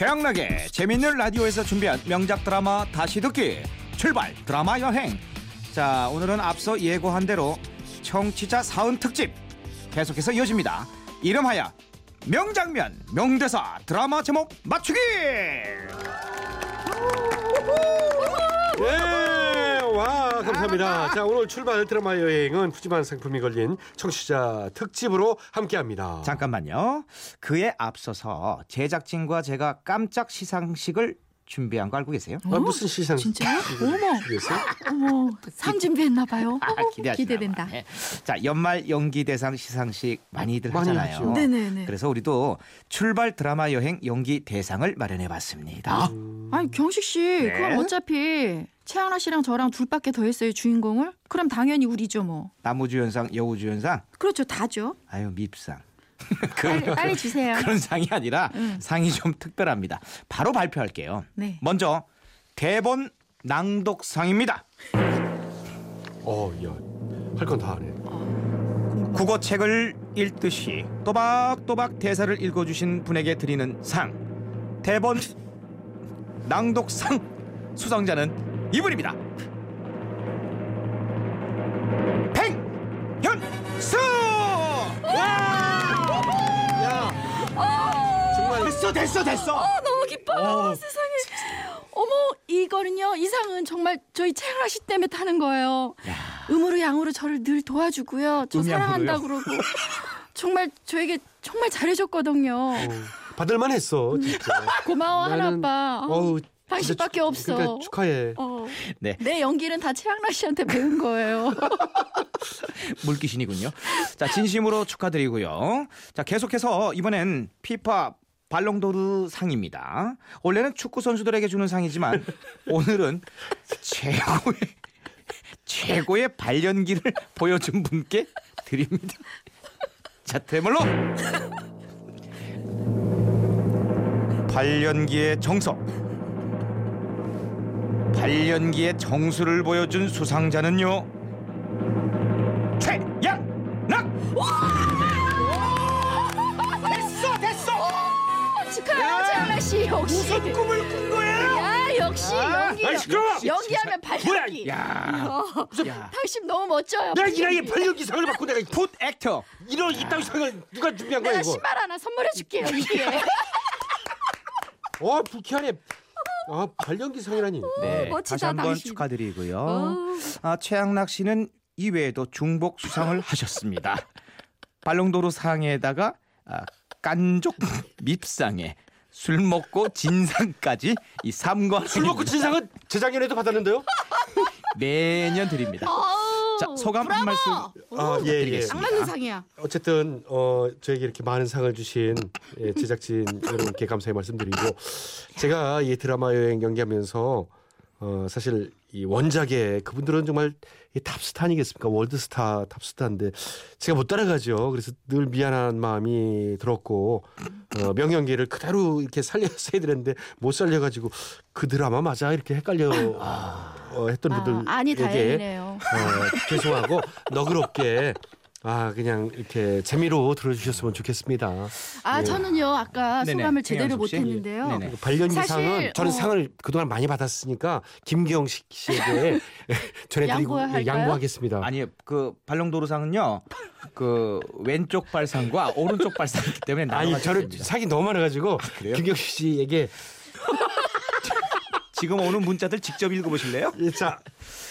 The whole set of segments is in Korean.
최양락의 재밌는 라디오에서 준비한 명작 드라마 다시 듣기. 출발 드라마 여행. 자 오늘은 앞서 예고한 대로 청취자 사은 특집 계속해서 이어집니다. 이름하여 명장면 명대사 드라마 제목 맞추기! 네, 와 감사합니다. 자 오늘 출발 드라마 여행은 푸짐한 상품이 걸린 청취자 특집으로 함께합니다. 잠깐만요 그에 앞서서 제작진과 제가 깜짝 시상식을 준비한 거 알고 계세요? 아, 무슨 시상? 진짜요? 어머. 준비했어요? 어머, 상 준비했나 봐요. 아, 기대된다. 봐. 네. 자 연말 연기 대상 시상식 많이들 많이 하잖아요. 네네네. 그래서 우리도 출발 드라마 여행 연기 대상을 마련해 봤습니다. 아니 경식 씨, 네. 그럼 어차피 최하나 씨랑 저랑 둘밖에 더 했어요 주인공을. 그럼 당연히 우리죠 뭐. 나무주연상, 여우주연상, 그렇죠, 다죠. 아유 밉상. 빨리, 빨리 주세요. 그런 상이 아니라 응. 상이 좀 특별합니다. 바로 발표할게요. 네. 먼저 대본 낭독상입니다. 어, 야, 할 건 다 하네. 국어책을 읽듯이 또박또박 대사를 읽어주신 분에게 드리는 상 대본 낭독상 수상자는 이분입니다. 됐어 됐어 됐어. 아, 너무 기뻐요. 어. 세상에. 어머, 이거는요. 이 상은 정말 저희 최하나 씨 때문에 타는 거예요. 음으로 양으로 저를 늘 도와주고요. 저? 사랑한다 그러고 정말 저에게 정말 잘해줬거든요. 어, 받을만 했어, 진짜. 고마워 하나 나는- 아빠. 어우, 당신밖에 없어. 그러니까 축하해. 어. 네. 내 연기는 다 최양락 씨한테 배운 거예요. 물귀신이군요. 자 진심으로 축하드리고요. 자 계속해서 이번엔 피파 발롱도르 상입니다. 원래는 축구 선수들에게 주는 상이지만 오늘은 최고의 최고의 발연기를 보여준 분께 드립니다. 자 대물로 발연기의 정석, 발연기의 정수를 보여준 수상자는요. 최양락 최양락 씨. 역시. 무슨 꿈을 꾼 거야 야 역시 연기. 아이, 시끄러워! 연기하면 발연기. 야, 어, 야. 당신 너무 멋져요. 내가 이 나이에 발연기 상을 받고 내가 풋 액터 이런 이따위 상을 누가 준비한 거야 내가 이거? 신발 하나 선물해 줄게요. 이게. 어, 불쾌하네. 아, 발연기 상이라니. 네 멋지다, 다시 한번 당신. 축하드리고요 어. 아, 최양락 씨는 이외에도 중복 수상을 하셨습니다 발롱도르 상에다가 아, 깐족 밉상에 술 먹고 진상까지 이 삼관 술 먹고 진상은 재작년에도 받았는데요? 매년 드립니다 자 소감 한 말씀 아, 예, 예. 드리겠습니다. 맞는 상이야. 어쨌든 어 저에게 이렇게 많은 상을 주신 예, 제작진 여러분께 감사의 말씀드리고 제가 이 드라마 여행 연기하면서 어 사실 이 원작에 그분들은 정말 이 탑스타 아니겠습니까? 월드스타 탑스타인데 제가 못 따라가죠. 그래서 늘 미안한 마음이 들었고 어, 명연기를 그대로 이렇게 살려서 해드렸는데 못 살려가지고 그 드라마 맞아? 이렇게 헷갈려 어, 했던 아, 분들에게 아니 다행이네요. 어, 죄송하고 너그럽게 아 그냥 이렇게 재미로 들어주셨으면 좋겠습니다. 아 예. 저는요 아까 네네, 소감을 제대로 씨? 못했는데요. 네네. 발연기상은 사실, 저는 어. 상을 그동안 많이 받았으니까 김기영식 씨에게 전해드리고? 예, 양보하겠습니다. 아니 그 발롱도르상은요 그 왼쪽 발상과 오른쪽 발상이 있기 때문에 아니 됩니다. 상이 너무 많아가지고 그래요? 김기영식 씨에게 지금 오는 문자들 직접 읽어보실래요? 예, 자,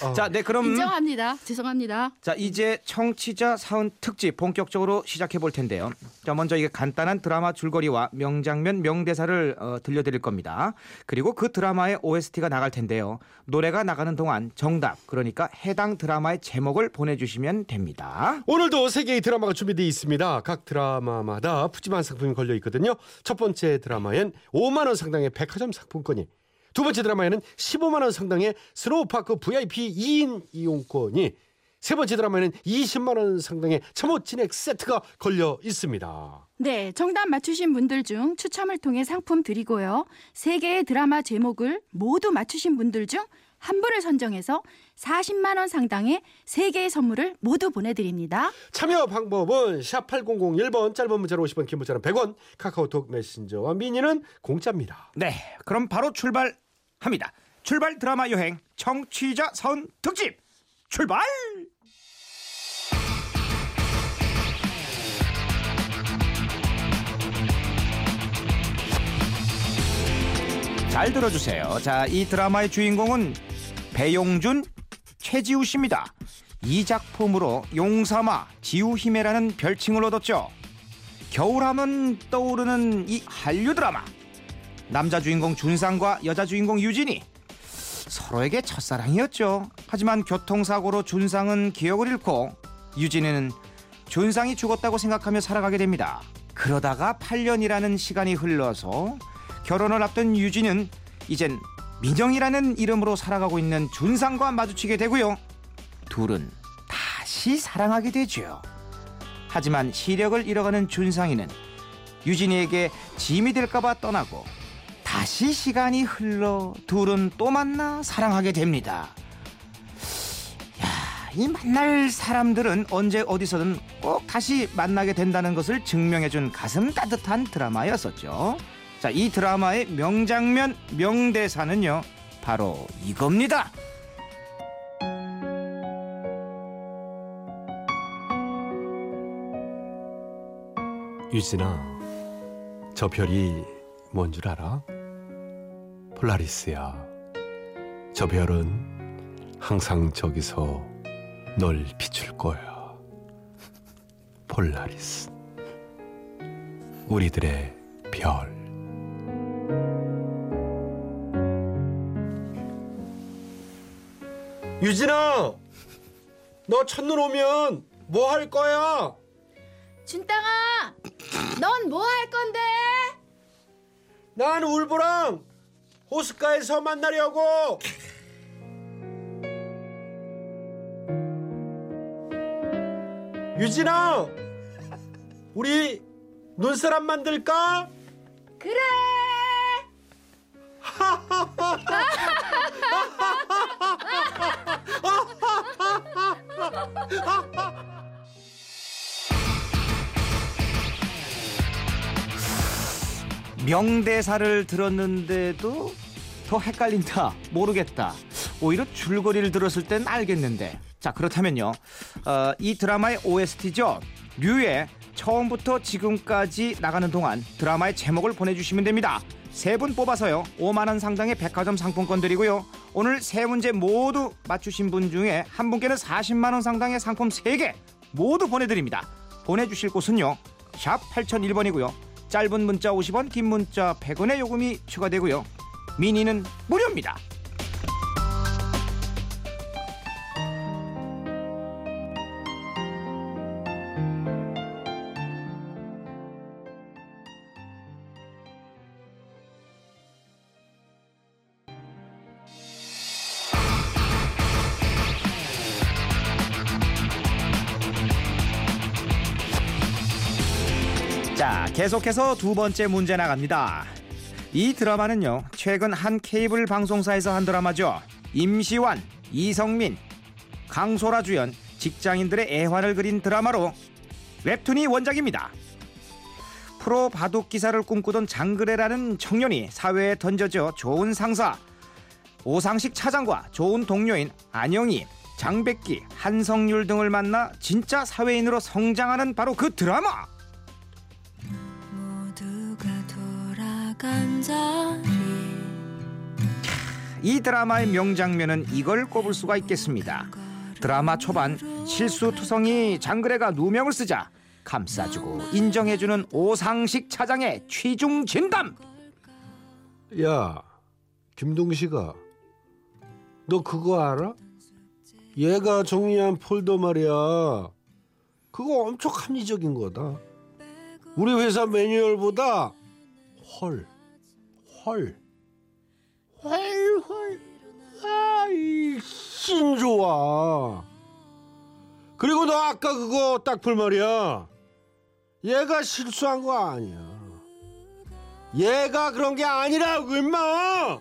어, 자, 네 그럼 인정합니다. 죄송합니다. 자 이제 청취자 사은 특집 본격적으로 시작해 볼 텐데요. 자 먼저 이게 간단한 드라마 줄거리와 명장면 명대사를 어, 들려드릴 겁니다. 그리고 그 드라마의 OST가 나갈 텐데요. 노래가 나가는 동안 정답 그러니까 해당 드라마의 제목을 보내주시면 됩니다. 오늘도 세 개의 드라마가 준비되어 있습니다. 각 드라마마다 푸짐한 상품이 걸려 있거든요. 첫 번째 드라마엔 5만 원 상당의 백화점 상품권이 두 번째 드라마에는 15만 원 상당의 스노우파크 VIP 2인 이용권이 세 번째 드라마에는 20만 원 상당의 참옻 진액 세트가 걸려 있습니다. 네, 정답 맞추신 분들 중 추첨을 통해 상품 드리고요. 세 개의 드라마 제목을 모두 맞추신 분들 중 한 분을 선정해서 40만 원 상당의 세개의 선물을 모두 보내드립니다. 참여 방법은 샵 8001번 짧은 문자로 50원 긴 문자로 100원 카카오톡 메신저와 미니는 공짜입니다. 네, 그럼 바로 출발합니다. 출발 드라마 여행 청취자 선 특집 출발! 잘 들어주세요. 자, 이 드라마의 주인공은 배용준, 최지우 씨입니다. 이 작품으로 용사마, 지우희매라는 별칭을 얻었죠. 겨울하면 떠오르는 이 한류 드라마. 남자 주인공 준상과 여자 주인공 유진이 서로에게 첫사랑이었죠. 하지만 교통사고로 준상은 기억을 잃고 유진이는 준상이 죽었다고 생각하며 살아가게 됩니다. 그러다가 8년이라는 시간이 흘러서 결혼을 앞둔 유진은 이젠 민영이라는 이름으로 살아가고 있는 준상과 마주치게 되고요. 둘은 다시 사랑하게 되죠. 하지만 시력을 잃어가는 준상이는 유진이에게 짐이 될까봐 떠나고 다시 시간이 흘러 둘은 또 만나 사랑하게 됩니다. 야, 이 만날 사람들은 언제 어디서든 꼭 다시 만나게 된다는 것을 증명해준 가슴 따뜻한 드라마였었죠. 자, 이 드라마의 명장면, 명대사는요, 바로 이겁니다. 유진아, 저 별이 뭔 줄 알아? 폴라리스야. 저 별은 항상 저기서 널 비출 거야. 폴라리스. 우리들의 별. 유진아, 너 첫눈 오면 뭐 할 거야? 준땅아, 넌 뭐 할 건데? 난 울보랑 호숫가에서 만나려고. 유진아, 우리 눈사람 만들까? 그래. 명대사를 들었는데도 더 헷갈린다 모르겠다. 오히려 줄거리를 들었을 땐 알겠는데. 자 그렇다면요. 어, 이 드라마의 OST죠? 류의 처음부터 지금까지 나가는 동안 드라마의 제목을 보내주시면 됩니다 세 분 뽑아서요. 5만 원 상당의 백화점 상품권 드리고요. 오늘 세 문제 모두 맞추신 분 중에 한 분께는 40만 원 상당의 상품 3개 모두 보내드립니다. 보내주실 곳은요. 샵 8001번이고요. 짧은 문자 50원 긴 문자 100원의 요금이 추가되고요. 미니는 무료입니다 자, 계속해서 두 번째 문제 나갑니다. 이 드라마는요, 최근 한 케이블 방송사에서 한 드라마죠. 임시완, 이성민, 강소라 주연 직장인들의 애환을 그린 드라마로 웹툰이 원작입니다. 프로 바둑 기사를 꿈꾸던 장그래라는 청년이 사회에 던져져 좋은 상사, 오상식 차장과 좋은 동료인 안영희, 장백기, 한성률 등을 만나 진짜 사회인으로 성장하는 바로 그 드라마. 이 드라마의 명장면은 이걸 꼽을 수가 있겠습니다. 드라마 초반 실수투성이 장그래가 누명을 쓰자 감싸주고 인정해주는 오상식 차장의 취중 진담. 야, 김동식아, 너 그거 알아? 얘가 정리한 폴더 말이야. 그거 엄청 합리적인 거다. 우리 회사 매뉴얼보다 헐, 헐, 헐, 헐. 아이, 신 좋아. 그리고 너 아까 그거 딱 풀 말이야. 얘가 실수한 거 아니야. 얘가 그런 게 아니라고 임마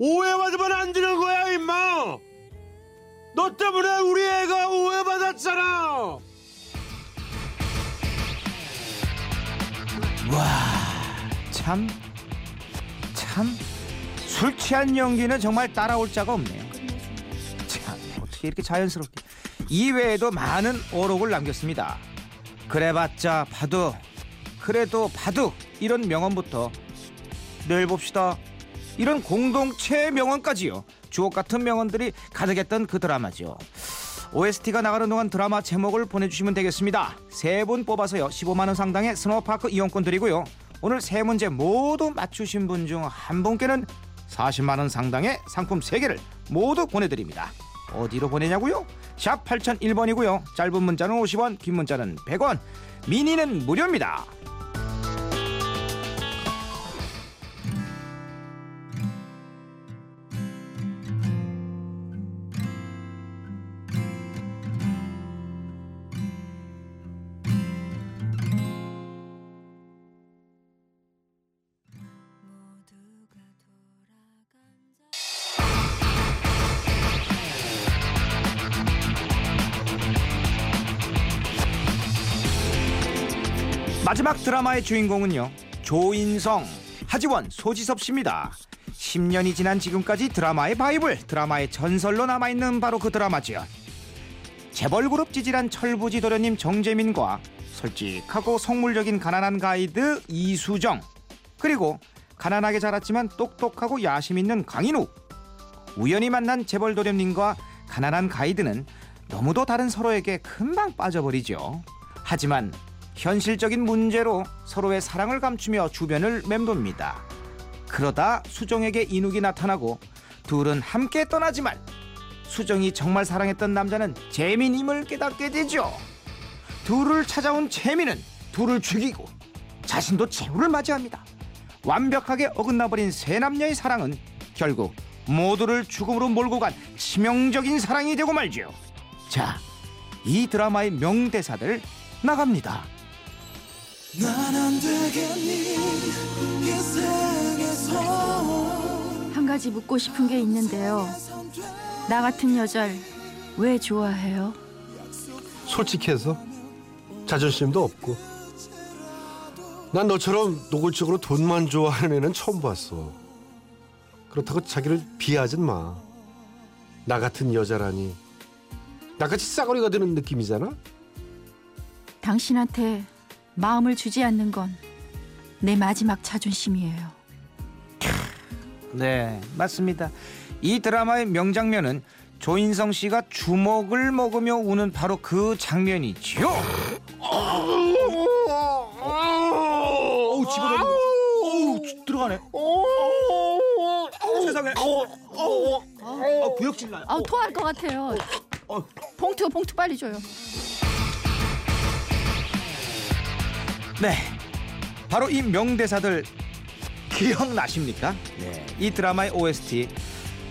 오해받으면 안 되는 거야 임마 너 때문에 우리 애가 오해받았잖아 참, 참, 술 취한 연기는 정말 따라올 자가 없네요. 참, 어떻게 이렇게 자연스럽게. 이외에도 많은 어록을 남겼습니다. 그래봤자 바둑, 그래도 바둑 이런 명언부터 내일 봅시다 이런 공동체 명언까지요. 주옥 같은 명언들이 가득했던 그 드라마죠. OST가 나가는 동안 드라마 제목을 보내주시면 되겠습니다. 세 분 뽑아서요 15만 원 상당의 스노우파크 이용권 드리고요. 오늘 세 문제 모두 맞추신 분 중 한 분께는 40만 원 상당의 상품 3개를 모두 보내드립니다. 어디로 보내냐고요? 샵 8001번이고요. 짧은 문자는 50원, 긴 문자는 100원, 미니는 무료입니다. 마지막 드라마의 주인공은요 조인성, 하지원, 소지섭 씨입니다. 10년이 지난 지금까지 드라마의 바이블, 드라마의 전설로 남아있는 바로 그 드라마지요. 재벌그룹 찌질한 철부지 도련님 정재민과 솔직하고 속물적인 가난한 가이드 이수정 그리고 가난하게 자랐지만 똑똑하고 야심 있는 강인우 우연히 만난 재벌 도련님과 가난한 가이드는 너무도 다른 서로에게 금방 빠져버리죠. 하지만 현실적인 문제로 서로의 사랑을 감추며 주변을 맴돕니다. 그러다 수정에게 인욱이 나타나고 둘은 함께 떠나지만 수정이 정말 사랑했던 남자는 재민임을 깨닫게 되죠. 둘을 찾아온 재민은 둘을 죽이고 자신도 최후를 맞이합니다. 완벽하게 어긋나버린 세 남녀의 사랑은 결국 모두를 죽음으로 몰고 간 치명적인 사랑이 되고 말죠. 자, 이 드라마의 명대사들 나갑니다. 한 가지 묻고 싶은 게 있는데요. 나 같은 여자를 왜 좋아해요? 솔직해서 자존심도 없고. 난 너처럼 노골적으로 돈만 좋아하는 애는 처음 봤어. 그렇다고 자기를 비하진 마 나 같은 여자라니. 나같이 싸구리가 되는 느낌이잖아? 당신한테 마음을 주지 않는 건 내 마지막 자존심이에요. 네, 맞습니다. 이 드라마의 명장면은 조인성 씨가 주먹을 먹으며 우는 바로 그 장면이지요. 어우, 집어넣는 거. 어우, 들어가네. 세상에. 아, 구역질 나요. 아, 토할 것 같아요. 어. 봉투 봉투 빨리 줘요. 네. 바로 이 명대사들 기억나십니까? 네. 이 드라마의 OST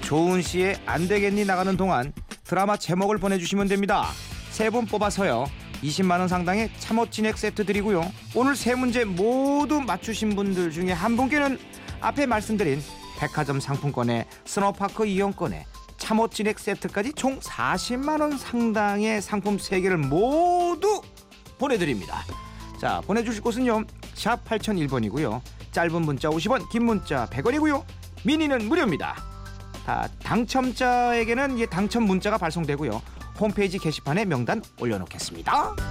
조은 씨의 안 되겠니 나가는 동안 드라마 제목을 보내주시면 됩니다. 세 분 뽑아서요. 20만 원 상당의 참옻 진액 세트 드리고요. 오늘 세 문제 모두 맞추신 분들 중에 한 분께는 앞에 말씀드린 백화점 상품권에 스노파크 이용권에 참옻 진액 세트까지 총 40만 원 상당의 상품 세 개를 모두 보내드립니다. 자 보내주실 곳은요. 샵 8001번이고요. 짧은 문자 50원 긴 문자 100원이고요. 미니는 무료입니다. 다 당첨자에게는 이 당첨 문자가 발송되고요. 홈페이지 게시판에 명단 올려놓겠습니다